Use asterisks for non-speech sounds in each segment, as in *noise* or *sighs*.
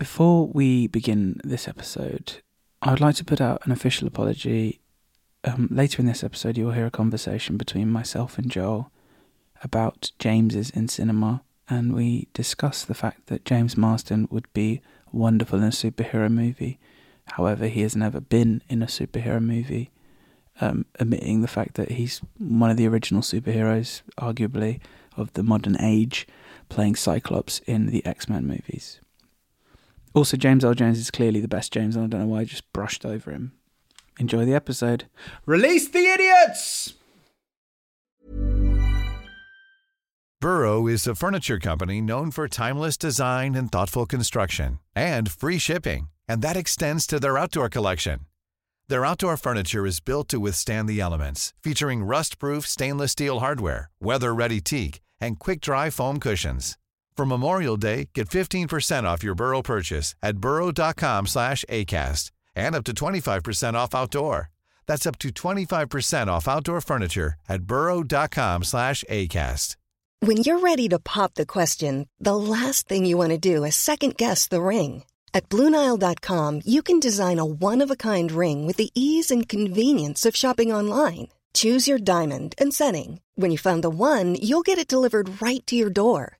before we begin this episode, I would like to put out an official apology. Um, later in this episode, you'll hear a conversation between myself and Joel about James's in cinema, and we discuss the fact that James Marsden would be wonderful in a superhero movie. However, he has never been in a superhero movie, um, omitting the fact that he's one of the original superheroes, arguably, of the modern age, playing Cyclops in the X Men movies. Also, James Earl Jones is clearly the best James, and I don't know why I just brushed over him. Enjoy the episode. Release the idiots! Burrow is a furniture company known for timeless design and thoughtful construction, and free shipping, and that extends to their outdoor collection. Their outdoor furniture is built to withstand the elements, featuring rust-proof stainless steel hardware, weather-ready teak, and quick-dry foam cushions. For Memorial Day, get 15% off your Burrow purchase at burrow.com slash ACAST and up to 25% off outdoor. That's up to 25% off outdoor furniture at burrow.com slash ACAST. When you're ready to pop the question, the last thing you want to do is second guess the ring. At Bluenile.com, you can design a one-of-a-kind ring with the ease and convenience of shopping online. Choose your diamond and setting. When you find the one, you'll get it delivered right to your door.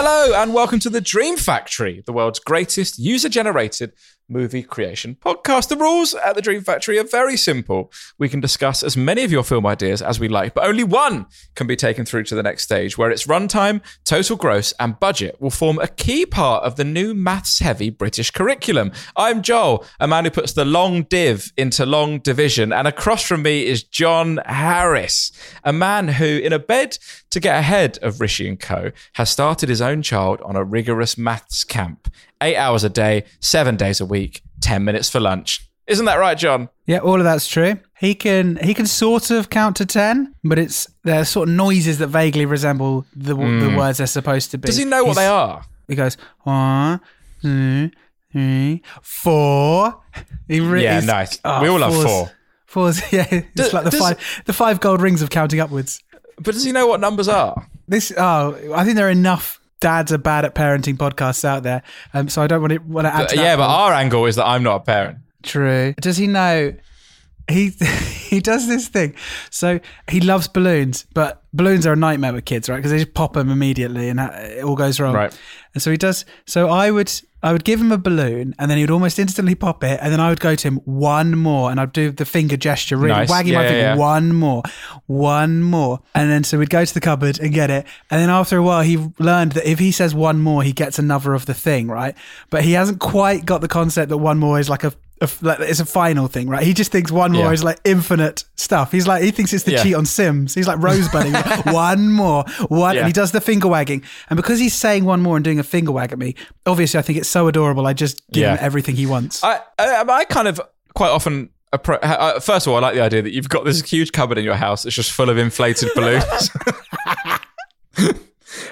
Hello, and welcome to the Dream Factory, the world's greatest user generated movie creation podcast. The rules at the Dream Factory are very simple. We can discuss as many of your film ideas as we like, but only one can be taken through to the next stage, where its runtime, total gross, and budget will form a key part of the new maths heavy British curriculum. I'm Joel, a man who puts the long div into long division, and across from me is John Harris, a man who, in a bed to get ahead of Rishi and Co., has started his own child on a rigorous maths camp eight hours a day, seven days a week, 10 minutes for lunch. Isn't that right, John? Yeah, all of that's true. He can he can sort of count to ten, but it's they're sort of noises that vaguely resemble the the hmm. words they're supposed to be. Does he know what He's- they are? He goes one, two, three, four. He re- Yeah, nice. oh, we ah, all love four. Fours, *laughs* yeah. It's Does- like the does- five the five gold rings of counting upwards. But does he know what numbers are? This oh, I think there are enough dads are bad at parenting podcasts out there. Um, so I don't want to want to add But to that. yeah, but our angle is that I'm not a parent. True. Does he know? He *laughs* he does this thing. So he loves balloons, but balloons are a nightmare with kids, right? Because they just pop them immediately, and it all goes wrong. Right. And so he does. So I would I would give him a balloon, and then he would almost instantly pop it, and then I would go to him one more, and I'd do the finger gesture, really Nice. wagging my finger, yeah, yeah. one more, one more, and then so we'd go to the cupboard and get it, and then after a while he learned that if he says one more, he gets another of the thing, right? But he hasn't quite got the concept that one more is like a a f- like it's a final thing, right? He just thinks one more Yeah. is like infinite stuff. He's like he thinks it's the Yeah. cheat on Sims. He's like rosebudding. *laughs* *laughs* one more, one, Yeah. and he does the finger wagging. And because he's saying one more and doing a finger wag at me, obviously I think it's so adorable. I just give Yeah. him everything he wants. I, I, I kind of quite often. appro- uh, First of all, I like the idea that you've got this huge cupboard in your house that's just full of inflated balloons. *laughs*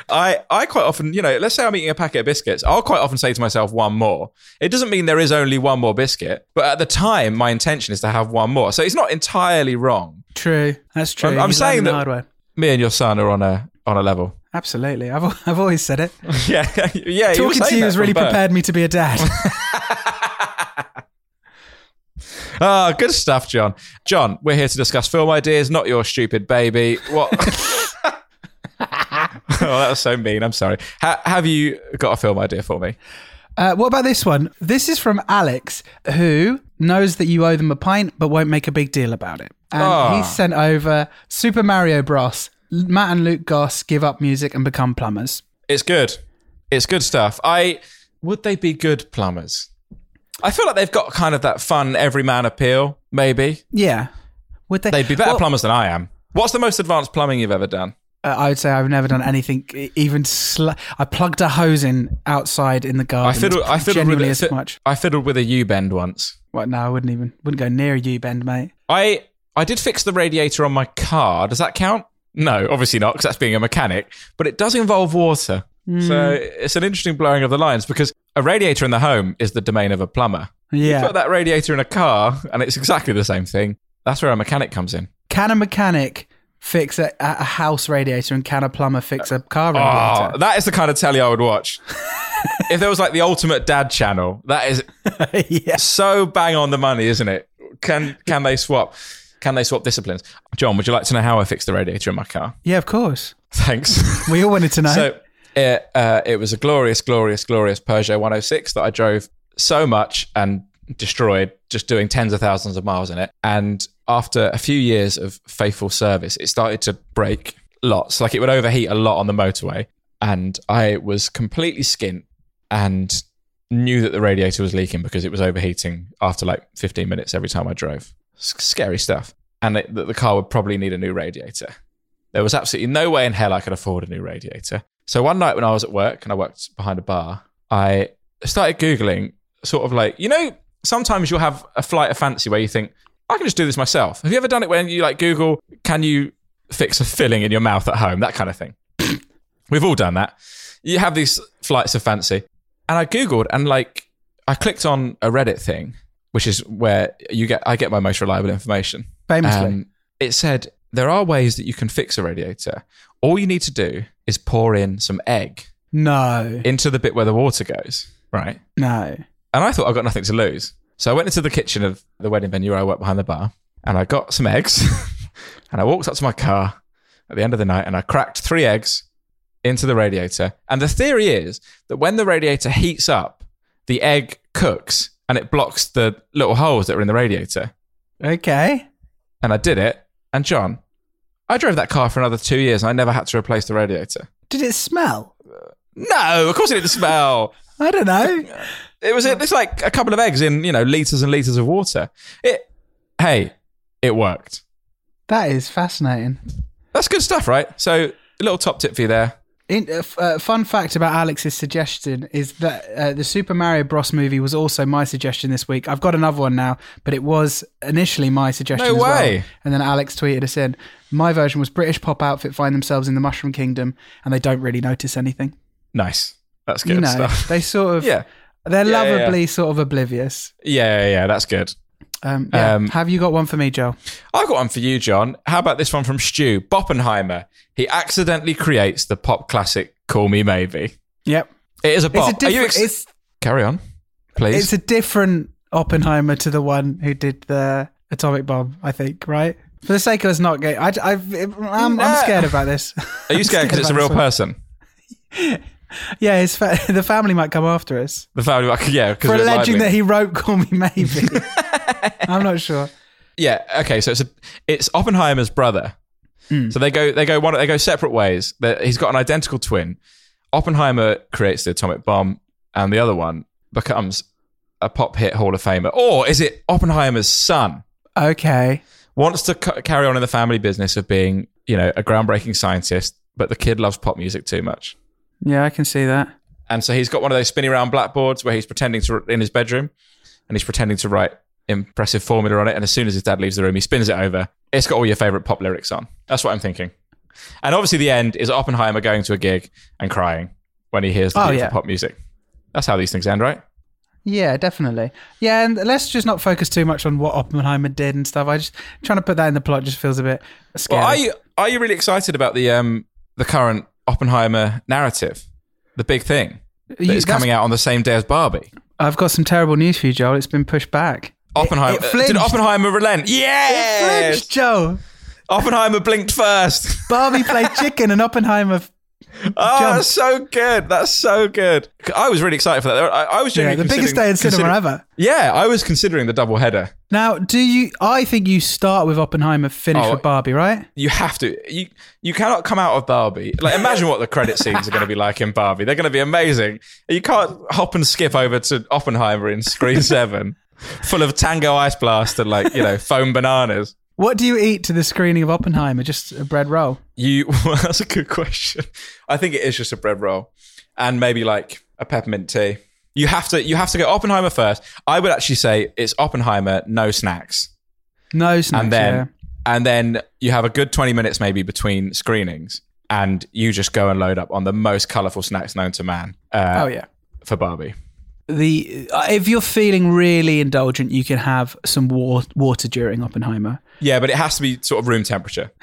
I, I quite often, you know, let's say I'm eating a packet of biscuits. I'll quite often say to myself, one more. It doesn't mean there is only one more biscuit, but at the time, my intention is to have one more. So it's not entirely wrong. true, that's true. I'm- I'm saying that- hard way. Me and your son are on a on a level. Absolutely, I've I've always said it. *laughs* Yeah, yeah. Talking to you has really birth. prepared me to be a dad. *laughs* Ah, good stuff, John. John, we're here to discuss film ideas, not your stupid baby. What? *laughs* *laughs* oh, that was so mean. I'm sorry. Ha- have you got a film idea for me? Uh, what about this one? This is from Alex, who knows that you owe them a pint but won't make a big deal about it. And Ah. he's sent over Super Mario Bros. Matt and Luke Goss give up music and become plumbers. It's good. It's good stuff. I would they be good plumbers? I feel like they've got kind of that fun everyman appeal. Maybe Yeah. Would they? they'd be better Well, plumbers than I am. What's the most advanced plumbing you've ever done? Uh, I would say I've never done anything even. Sl- I plugged a hose in outside in the garden. I fiddled. I fiddled with a, as much. I fiddled with a U bend once. What? No, I wouldn't even. Wouldn't go near a U bend, mate. I I did fix the radiator on my car. Does that count? No, obviously not, because that's being a mechanic. But it does involve water, so it's an interesting blurring of the lines because a radiator in the home is the domain of a plumber. Yeah. You Put that radiator in a car, and it's exactly the same thing. That's where a mechanic comes in. Can a mechanic fix a, a house radiator and can a plumber fix a car radiator? Oh, that is the kind of telly I would watch. *laughs* if there was like the ultimate dad channel, that is *laughs* yeah. so bang on the money, isn't it? Can can they swap? Can they swap disciplines? John, would you like to know how I fixed the radiator in my car? Yeah, of course. Thanks. *laughs* We all wanted to know. So it, uh, it was a glorious, glorious, glorious Peugeot 106 that I drove so much and destroyed, just doing tens of thousands of miles in it. And after a few years of faithful service, it started to break lots. Like it would overheat a lot on the motorway. And I was completely skint and knew that the radiator was leaking because it was overheating after like 15 minutes every time I drove. S- scary stuff. And it, the car would probably need a new radiator. There was absolutely no way in hell I could afford a new radiator. So one night when I was at work and I worked behind a bar, I started Googling sort of like, you know, sometimes you'll have a flight of fancy where you think, I can just do this myself. Have you ever done it when you like Google, can you fix a filling in your mouth at home? That kind of thing. *clears throat* We've all done that. You have these flights of fancy. And I Googled and like, I clicked on a Reddit thing, which is where you get, I get my most reliable information. Famously. Um, it said there are ways that you can fix a radiator. All you need to do is pour in some egg no. into the bit where the water goes, right? No. And I thought I've got nothing to lose. So I went into the kitchen of the wedding venue where I worked behind the bar and I got some eggs *laughs* and I walked up to my car at the end of the night and I cracked three eggs into the radiator. And the theory is that when the radiator heats up, the egg cooks and it blocks the little holes that are in the radiator. Okay. And I did it. And John, I drove that car for another two years and I never had to replace the radiator. Did it smell? No, of course it didn't smell. I don't know. It was it's like a couple of eggs in, you know, liters and liters of water. It hey, it worked. That is fascinating. That's good stuff, right? So, a little top tip for you there. In, uh, uh, fun fact about Alex's suggestion is that uh, the Super Mario Bros. movie was also my suggestion this week. I've got another one now, but it was initially my suggestion. No as well. way. And then Alex tweeted us in. My version was British pop outfit find themselves in the Mushroom Kingdom and they don't really notice anything. Nice. That's good you know, stuff. they sort of *laughs* Yeah. they're Yeah, yeah, yeah. lovably sort of oblivious. Yeah, yeah, yeah, that's good. Um, yeah. Um, Have you got one for me, Joe? I've got one for you, John. How about this one from Stu? Boppenheimer. He accidentally creates the pop classic Call Me Maybe. Yep. It is a It's bop. a Are you ex- it's Carry on, please. it's a different Oppenheimer to the one who did the atomic bomb. I think, right? For the sake of us not getting, I, I'm, No. I'm scared about this. Are you scared *laughs* because it's a real person? *laughs* yeah, his fa- *laughs* the family might come after us The family, yeah, because for alleging that he wrote "Call Me Maybe." *laughs* I'm not sure. Yeah. Okay. So it's a, it's Oppenheimer's brother. Hmm. So they go they go one they go separate ways. That he's got an identical twin. Oppenheimer creates the atomic bomb, and the other one becomes a pop hit Hall of Famer. Or is it Oppenheimer's son Okay. wants to c- carry on in the family business of being you know a groundbreaking scientist, but the kid loves pop music too much. Yeah, I can see that. And so he's got one of those spinny round blackboards where he's pretending to in his bedroom, and he's pretending to write impressive formula on it. And as soon as his dad leaves the room, he spins it over. It's got all your favorite pop lyrics on. That's what I'm thinking. And obviously, the end is Oppenheimer going to a gig and crying when he hears the Oh, yeah. pop music. That's how these things end, right? Yeah, definitely. Yeah, and let's just not focus too much on what Oppenheimer did and stuff. I just trying to put that in the plot just feels a bit scary. Well, are you are you really excited about the um the current Oppenheimer narrative, the big thing that You- is that's- coming out on the same day as Barbie? I've got some terrible news for you, Joel. It's been pushed back. Oppenheimer it did. Oppenheimer relent? Yes, Flinched, Joe. Oppenheimer blinked first. Barbie played *laughs* chicken and Oppenheimer. *laughs* Oh, Jump. that's so good. That's so good. I was really excited for that. I, I was Yeah, the biggest day in cinema ever. Yeah, I was considering the double header. Now, do you? I think you start with Oppenheimer, finish Oh, with Barbie, right? You have to. You you cannot come out of Barbie. Like imagine what the credit scenes are going to be like in Barbie. They're going to be amazing. You can't hop and skip over to Oppenheimer in Screen *laughs* Seven, full of Tango Ice Blast and like you know foam bananas. What do you eat to the screening of Oppenheimer? Just a bread roll. You *laughs* that's a good question. I think it is just a bread roll and maybe like a peppermint tea You have to you have to go Oppenheimer first. I would actually say it's Oppenheimer, no snacks, No snacks. and then yeah. and then you have a good twenty minutes maybe between screenings, and you just go and load up on the most colourful snacks known to man. Uh, oh yeah. for Barbie. The uh, if you're feeling really indulgent, you can have some wa- water during Oppenheimer. Yeah, but it has to be sort of room temperature. *laughs*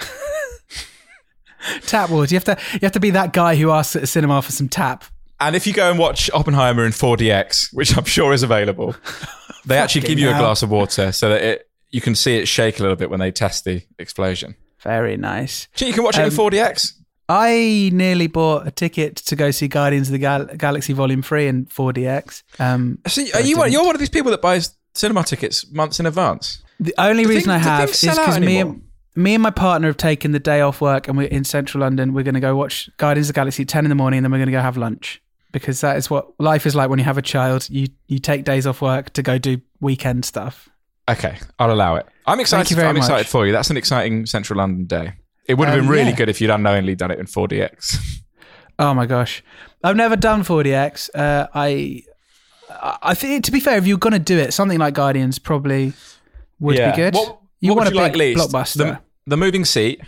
Tap water. You have to you have to be that guy who asks at a cinema for some tap. And if you go and watch Oppenheimer in 4DX, which I'm sure is available, *laughs* they actually give you a glass of water so that it you can see it shake a little bit when they test the explosion. Very nice. Gee, you can watch it in Um, 4DX. I nearly bought a ticket to go see Guardians of the Gal- Galaxy Volume Three in 4DX. Um, See, are you one, you're one of these people that buys cinema tickets months in advance. the only Do reason things- I have is because me and me and my partner have taken the day off work and we're in central London. We're going to go watch Guardians of the Galaxy at 10 in the morning and then we're going to go have lunch because that is what life is like when you have a child. You you take days off work to go do weekend stuff. Okay, I'll allow it. I'm excited. I'm excited for you. That's an exciting Central London day. It would have Um, been really yeah. good if you'd unknowingly done it in 4DX. Oh my gosh, I've never done 4DX. Uh, I I think to be fair, if you're going to do it, something like Guardians probably would Yeah. be good. What, you what want would you a like least? blockbuster. The, the moving seat,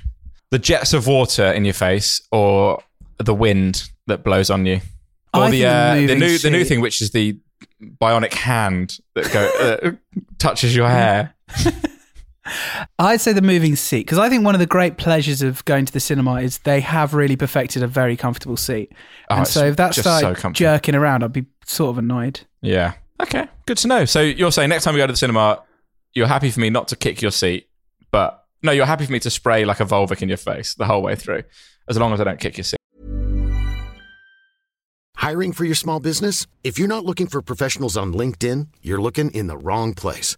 the jets of water in your face, or the wind that blows on you, or I the the uh, the moving new the new thing, which is the bionic hand that go uh, *laughs* touches your hair. *laughs* I'd say the moving seat because I think one of the great pleasures of going to the cinema is they have really perfected a very comfortable seat. Oh, and so if that just so jerking around, I'd be sort of annoyed. Yeah. Okay. Good to know. So you're saying next time we go to the cinema, you're happy for me not to kick your seat, but no, you're happy for me to spray like a Volvic in your face the whole way through, as long as I don't kick your seat. Hiring for your small business? If you're not looking for professionals on LinkedIn, you're looking in the wrong place.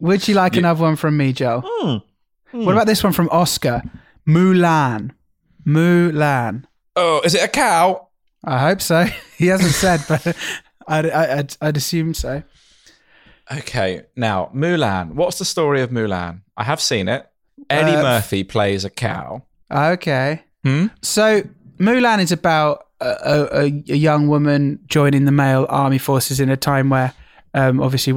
Would you like Yeah. another one from me, Joe? Hmm. What about this one from Oscar? Mulan. Mulan. Oh, is it a cow? I hope so. *laughs* He hasn't said, but *laughs* I'd, I'd, I'd assume so. Okay, now Mulan. What's the story of Mulan? I have seen it. Eddie Uh, Murphy plays a cow. Okay. Hmm? So Mulan is about a, a, a young woman joining the male army forces in a time where, um, obviously,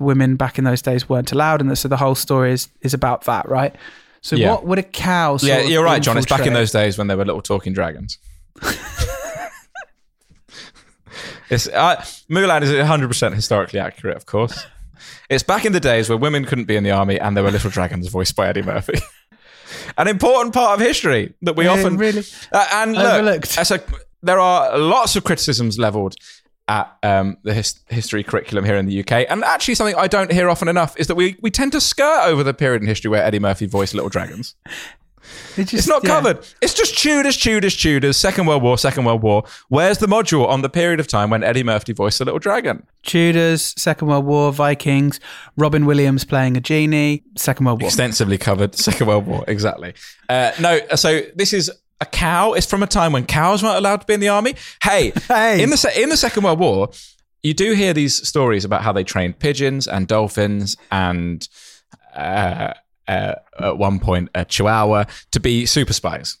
women back in those days weren't allowed, and so the whole story is is about that, right? So Yeah. what would a cow? Yeah, you're right, John. It's back in those days when there were little talking dragons. *laughs* it's, uh, Mulan is 100% historically accurate, of course. It's back in the days where women couldn't be in the army and there were little dragons voiced by Eddie Murphy. *laughs* An important part of history that we Yeah, often really Uh, and look, overlooked. there are lots of criticisms leveled at um, the his, history curriculum here in the UK, and actually something I don't hear often enough is that we we tend to skirt over the period in history where Eddie Murphy voiced little dragons. *laughs* It just- It's not yeah. covered. It's just Tudors, Tudors, Tudors, Second World War, Second World War. Where's the module on the period of time when Eddie Murphy voiced the little dragon? Tudors, Second World War, Vikings, Robin Williams playing a genie, Second World War. Extensively covered Second World War, exactly. Uh, no, so this is a cow. is from a time when cows weren't allowed to be in the army. Hey, Hey. in the se- in the Second World War, you do hear these stories about how they trained pigeons and dolphins and uh, uh, at one point a chihuahua to be super spies.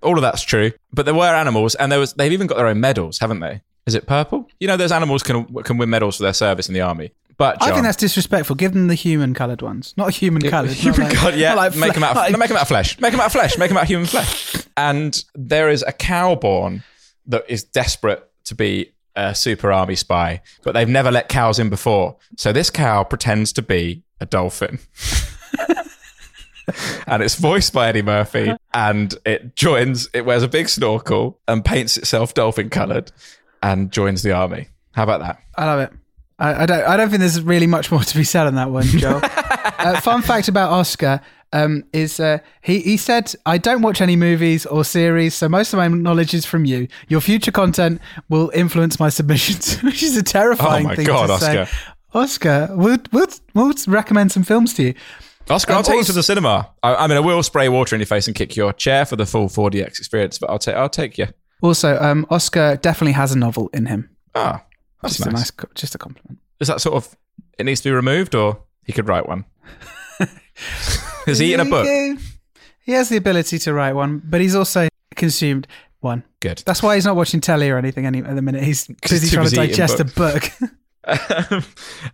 All of that's true, but there were animals, and there was they've even got their own medals, haven't they? Is it purple? You know, those animals can can win medals for their service in the army. But I think that's disrespectful. Give them the human coloured ones, not human coloured. *laughs* Human like- yeah, *laughs* like make them out. Of, like- make them out of flesh. Make them out of flesh. Make them out of human flesh. And there is a cow born that is desperate to be a super army spy, but they've never let cows in before. So this cow pretends to be a dolphin. *laughs* and it's voiced by Eddie Murphy, and it joins. It wears a big snorkel and paints itself dolphin coloured, and joins the army. How about that? I love it. I, I don't. I don't think there's really much more to be said on that one, Joel. *laughs* uh, fun fact about Oscar um, is uh, he he said, "I don't watch any movies or series, so most of my knowledge is from you. Your future content will influence my *laughs* submissions," which is a terrifying Oh my thing God, to say. Oscar. Oscar, we'll, we'll we'll recommend some films to you. Oscar, Um, I'll take you to the cinema. I, I mean, I will spray water in your face and kick your chair for the full 4DX experience, but I'll take I'll take you. Also, um, Oscar definitely has a novel in him. Ah, that's Just nice. a nice, just a compliment. Is that sort of it needs to be removed, or he could write one? *laughs* Is he in a book? He, has the ability to write one, but he's also consumed one. Good. That's why he's not watching telly or anything any, at the minute. He's *laughs* busy trying busy to eating digest a book. *laughs* *laughs*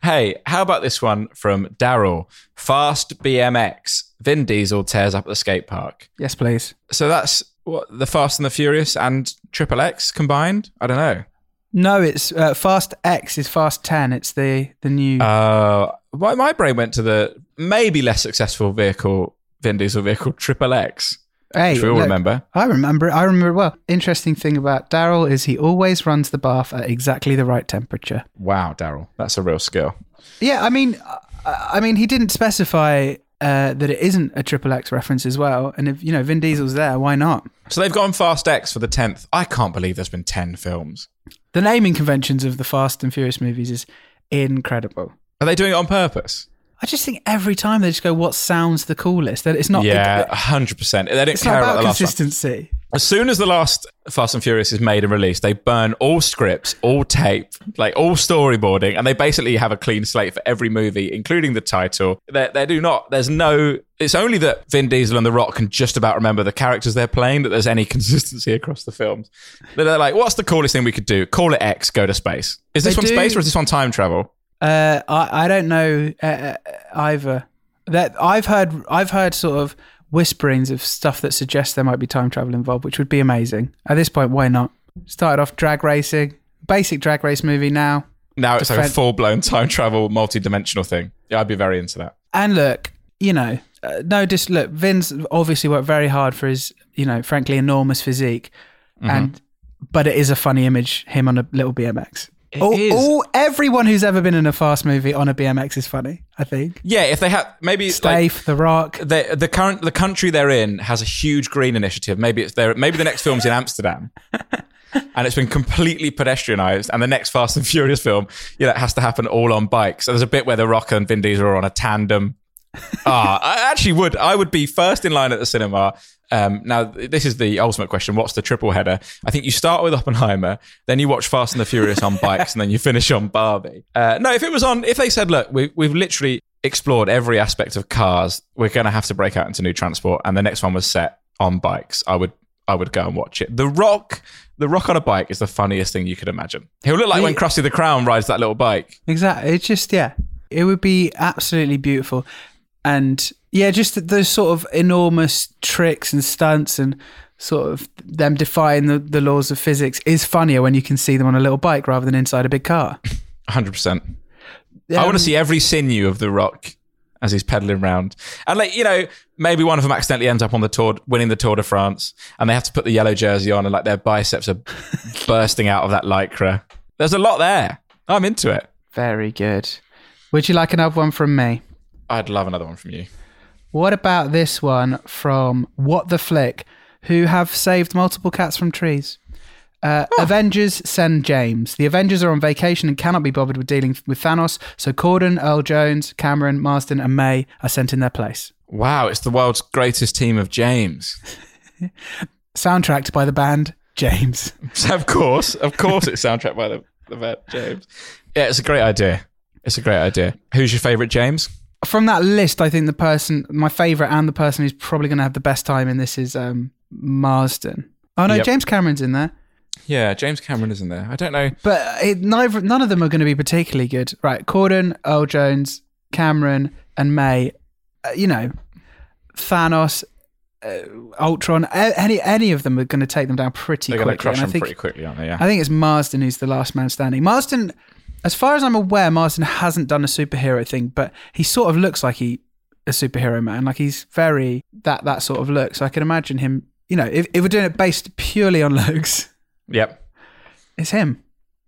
hey, how about this one from Daryl? Fast BMX. Vin Diesel tears up at the skate park. yes, please. So that's what the Fast and the Furious and Triple X combined. I don't know. No, it's uh, Fast X is Fast Ten. It's the the new. Uh, my, my brain went to the maybe less successful vehicle, Vin Diesel vehicle, Triple X, hey, which we all look, remember. I remember. I remember well. Interesting thing about Daryl is he always runs the bath at exactly the right temperature. Wow, Daryl, that's a real skill. Yeah, I mean, I, I mean, he didn't specify uh, that it isn't a triple X reference as well. And if you know Vin Diesel's there, why not? So they've gone Fast X for the tenth. I can't believe there's been ten films. The naming conventions of the Fast and Furious movies is incredible. Are they doing it on purpose? I just think every time they just go, "What sounds the coolest?" That it's not. yeah, hundred percent. They don't it's care not about, about the last one. consistency. As soon as the last Fast and Furious is made and released, they burn all scripts, all tape, like all storyboarding, and they basically have a clean slate for every movie, including the title. They, they do not. There's no. It's only that Vin Diesel and The Rock can just about remember the characters they're playing. That there's any *laughs* consistency across the films. They're like, "What's the coolest thing we could do? Call it X. Go to space. Is this They one do- space or is this one time travel?" Uh, I I don't know uh, uh, either. That I've heard I've heard sort of whisperings of stuff that suggests there might be time travel involved, which would be amazing. At this point, why not? Started off drag racing, basic drag race movie now. Now it's like a full blown time travel, multi dimensional thing. Yeah, I'd be very into that. And look, you know, uh, no, just look. Vin's obviously worked very hard for his, you know, frankly enormous physique, Mm-hmm. and but it is a funny image him on a little BMX. All, all everyone who's ever been in a fast movie on a BMX is funny. I think. Yeah, if they have maybe it's like The Rock. the the current the country they're in has a huge green initiative. Maybe it's there. Maybe the next film's in Amsterdam, *laughs* and it's been completely pedestrianised. And the next Fast and Furious film, you know, it has to happen all on bikes. So there's a bit where the Rock and Vin Diesel are on a tandem. *laughs* Ah, I actually would. I would be first in line at the cinema. Um, now, this is the ultimate question. What's the triple header? I think you start with Oppenheimer, then you watch Fast and the Furious on bikes, and then you finish on Barbie. Uh, no, if it was on, if they said, look, we, we've literally explored every aspect of cars, we're going to have to break out into new transport, and the next one was set on bikes, I would, I would go and watch it. The Rock, the Rock on a bike is the funniest thing you could imagine. He'll look like when He- Krusty the Clown rides that little bike. Exactly. It's just yeah, it would be absolutely beautiful, and yeah, just those sort of enormous tricks and stunts and sort of them defying the, the laws of physics is funnier when you can see them on a little bike rather than inside a big car. *laughs* 100%. I want Um, to see every sinew of the Rock as he's pedaling around, and like you know, maybe one of them accidentally ends up on the tour, winning the Tour de France, and they have to put the yellow jersey on, and like their biceps are *laughs* bursting out of that lycra. There's a lot there. I'm into it. Very good. Would you like another one from me? I'd love another one from you. What about this one from What the Flick, who have saved multiple cats from trees? Uh, Avengers send James. The Avengers are on vacation and cannot be bothered with dealing with Thanos, so Corden, Earl Jones, Cameron, Marsden, and May are sent in their place. Wow, it's the world's greatest team of James. *laughs* Soundtracked by the band James. *laughs* Of course, of course, it's soundtracked by them. the band James. Yeah, it's a great idea. It's a great idea. Who's your favourite James? From that list, I think the person, my favourite, and the person who's probably going to have the best time in this is um, Marsden. Oh no, Yep. James Cameron's in there, Yeah, James Cameron is in there. I don't know. but it, neither, none of them are going to be particularly good. Right, Corden, Earl Jones, Cameron, and May. Uh, you know, Thanos, uh, Ultron. Any any of them are going to take them down pretty They're going quickly. to crush and I think- pretty quickly, aren't they? Yeah. I think it's Marsden who's the last man standing. Marsden, as far as I'm aware, Marsden hasn't done a superhero thing, but he sort of looks like he a superhero man. Like he's very that that sort of look. So I can imagine him. You know, if, if we're doing it based purely on *laughs* looks, yep. it's him.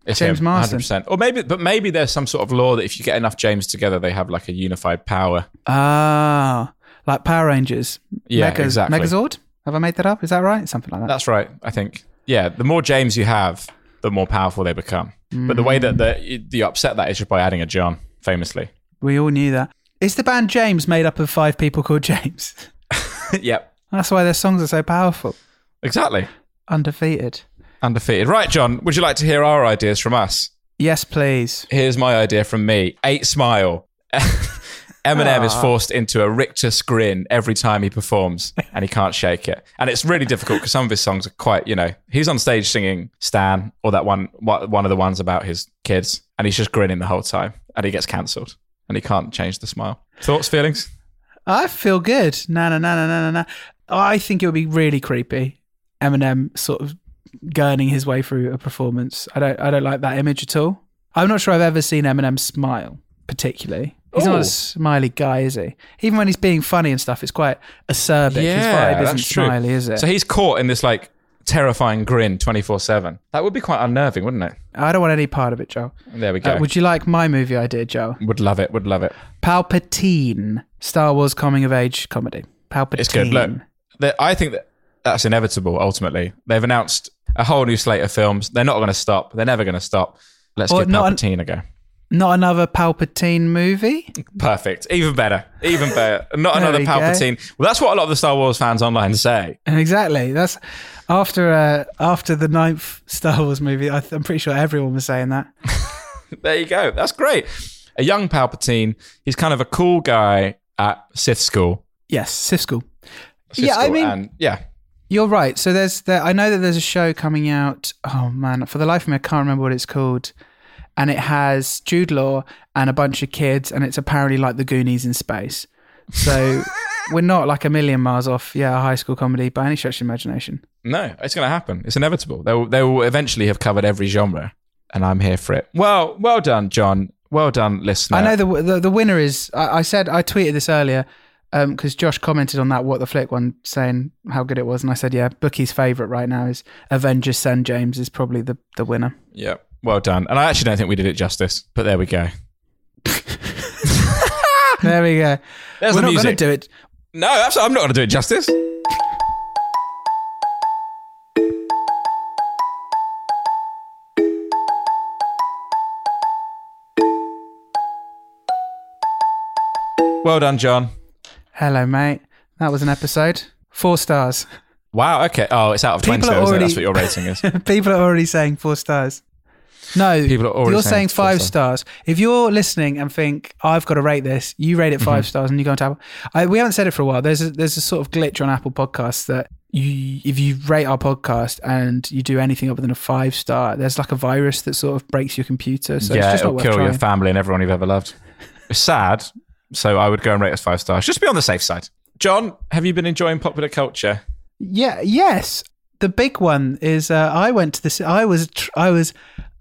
It's James him, Marsden. 100%. Or maybe, but maybe there's some sort of law that if you get enough James together, they have like a unified power. Ah, like Power Rangers. Yeah, Mega, exactly. Megazord. Have I made that up? Is that right? Something like that. That's right. I think. Yeah, the more James you have, the more powerful they become. But the way that the you upset that is just by adding a John, famously. we all knew that. Is the band James made up of five people called James? *laughs* yep. That's why their songs are so powerful. Exactly. Undefeated. Undefeated. Right, John, would you like to hear our ideas from us? Yes, please. Here's my idea from me. Eight smile. *laughs* Eminem is ah. forced into a rictus grin every time he performs and he can't shake it. And it's really difficult because some of his songs are quite, you know, he's on stage singing Stan or that one one of the ones about his kids and he's just grinning the whole time and he gets cancelled and he can't change the smile. Thoughts, feelings? I feel good. Na na na na na na na. I think it would be really creepy. Eminem sort of gurning his way through a performance. I don't. I don't like that image at all. I'm not sure I've ever seen Eminem smile particularly. He's not a smiley guy, is he? Even when he's being funny and stuff, it's quite acerbic. Yeah, His vibe isn't smiley, is it? So he's caught in this like terrifying grin 24 7. That would be quite unnerving, wouldn't it? I don't want any part of it, Joe. There we go. Uh, would you like my movie idea, Joe? would love it, would love it. Palpatine, Star Wars coming of age comedy. Palpatine. It's good. Look, I think that that's inevitable. Ultimately, they've announced a whole new slate of films. They're not going to stop. They're never going to stop. Let's Or give not an- Palpatine a go. Not another Palpatine movie. Perfect. Even better. Even better. Not another we go. Palpatine. Well, that's what a lot of the Star Wars fans online say. Exactly. That's after uh, after the ninth Star Wars movie. I th- I'm pretty sure everyone was saying that. *laughs* There you go. That's great. A young Palpatine. He's kind of a cool guy at Sith school. Yes, Sith School. Sith Yeah, I mean- and yeah, You're right. So there's there. I know that there's a show coming out. Oh man, for the life of me, I can't remember what it's called. And it has Jude Law and a bunch of kids, and it's apparently like the Goonies in space. So *laughs* we're not like a million miles off. Yeah, a high school comedy by any stretch of imagination. No, it's going to happen. It's inevitable. They will, they will eventually have covered every genre, and I'm here for it. Well, well done, John. Well done, listener. I know the the, the winner is. I, I said I tweeted this earlier um, because Josh commented on that what the flick one saying how good it was, and I said yeah, Bookie's favorite right now is Avengers. Send James is probably the the winner. Yeah, well done. And I actually don't think we did it justice, but there we go. *laughs* there we go. There's We're the not going to music. do it. No, absolutely, I'm not going to do it justice. Well done, John. Hello, mate. That was an episode. Four stars. Wow. Okay. Oh, it's out of twenty. People are isn't it? already- That's what your rating is. *laughs* People are already saying four stars. No, People are already you're saying saying five stars. If you're listening and think I've got to rate this, you rate it 5 Mm-hmm. stars, and you go on to Apple. I, we haven't said it for a while. There's a, there's a sort of glitch on Apple Podcasts that you if you rate our podcast and you do anything other than a five star, there's like a virus that sort of breaks your computer. So it's yeah, just it'll kill trying. your family and everyone you've ever loved. It's sad. So I would go and rate us five stars. Just be on the safe side. John, have you been enjoying popular culture? Yeah. Yes. The big one is uh, I went to this. I was tr- I was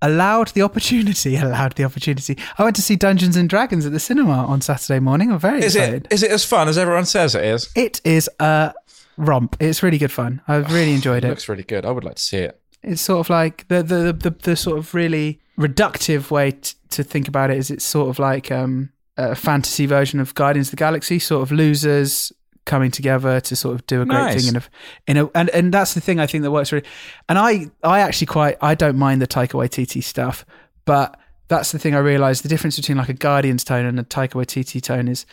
allowed the opportunity. *laughs* Allowed the opportunity. I went to see Dungeons and Dragons at the cinema on Saturday morning. I'm very Is excited. it is it as fun as everyone says it is? It is a romp. It's really good fun. I've *sighs* really enjoyed It it. looks really good. I would like to see it. It's sort of like the the the, the sort of really reductive way t- to think about it is it's sort of like um, a fantasy version of Guardians of the Galaxy, sort of losers coming together to sort of do a great Nice. thing in a in a and, and that's the thing I think that works really and I I actually quite I don't mind the Taika Waititi stuff but that's the thing I realized the difference between like a Guardians tone and a Taika Waititi tone is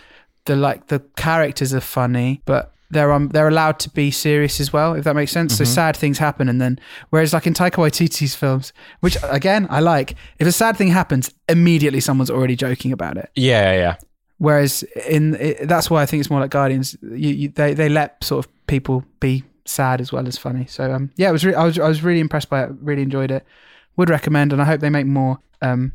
the like the characters are funny but they're um they're allowed to be serious as well, if that makes sense. So sad things happen, and then whereas like in Taika Waititi's films, which again I like, if a sad thing happens, immediately someone's already joking about it. Yeah, yeah. Whereas in it, that's why I think it's more like Guardians. You, you, they they let sort of people be sad as well as funny. So um yeah, it was re- I was I was really impressed by it. Really enjoyed it. Would recommend, and I hope they make more um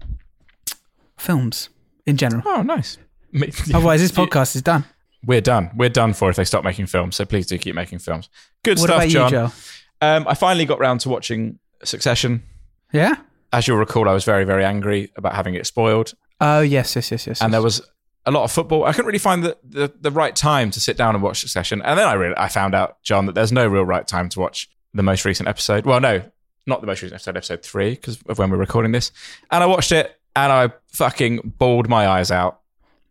films in general. Oh, nice. *laughs* Otherwise, this *laughs* podcast is done. We're done. We're done for if they stop making films. So please do keep making films. Good What stuff, John. you? Um, I finally got round to watching Succession. Yeah. As you'll recall, I was very, very angry about having it spoiled. Oh yes, yes, yes, yes. and yes. there was a lot of football. I couldn't really find the, the, the right time to sit down and watch Succession. And then I really, I found out, John, that there's no real right time to watch the most recent episode. Well, no, not the most recent episode, episode three, because of when we're recording this. And I watched it and I fucking bawled my eyes out.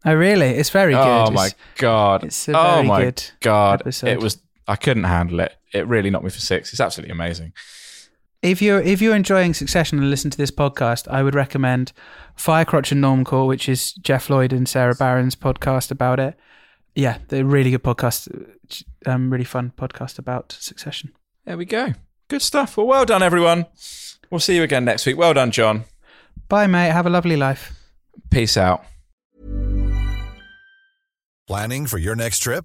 Oh really? It's very oh good. Oh It's- my god! it's a oh my good god! episode. It was. I couldn't handle it. It really knocked me for six. It's absolutely amazing. If you're if you're enjoying Succession and listen to this podcast, I would recommend Firecrotch and Normcore, which is Jeff Lloyd and Sarah Barron's podcast about it. Yeah, they're really good podcast. Um, really fun podcast about Succession. There we go. Good stuff. Well, well done, everyone. We'll see you again next week. Well done, John. Bye, mate. Have a lovely life. Peace out. Planning for your next trip?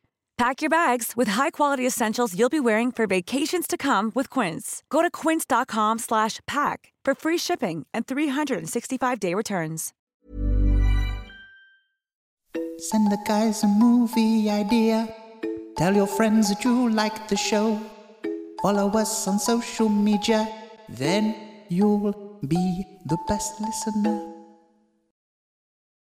Pack your bags with high-quality essentials you'll be wearing for vacations to come with Quince. Go to quince.com slash pack for free shipping and 365-day returns. Send the guys a movie idea. Tell your friends that you like the show. Follow us on social media. Then you'll be the best listener.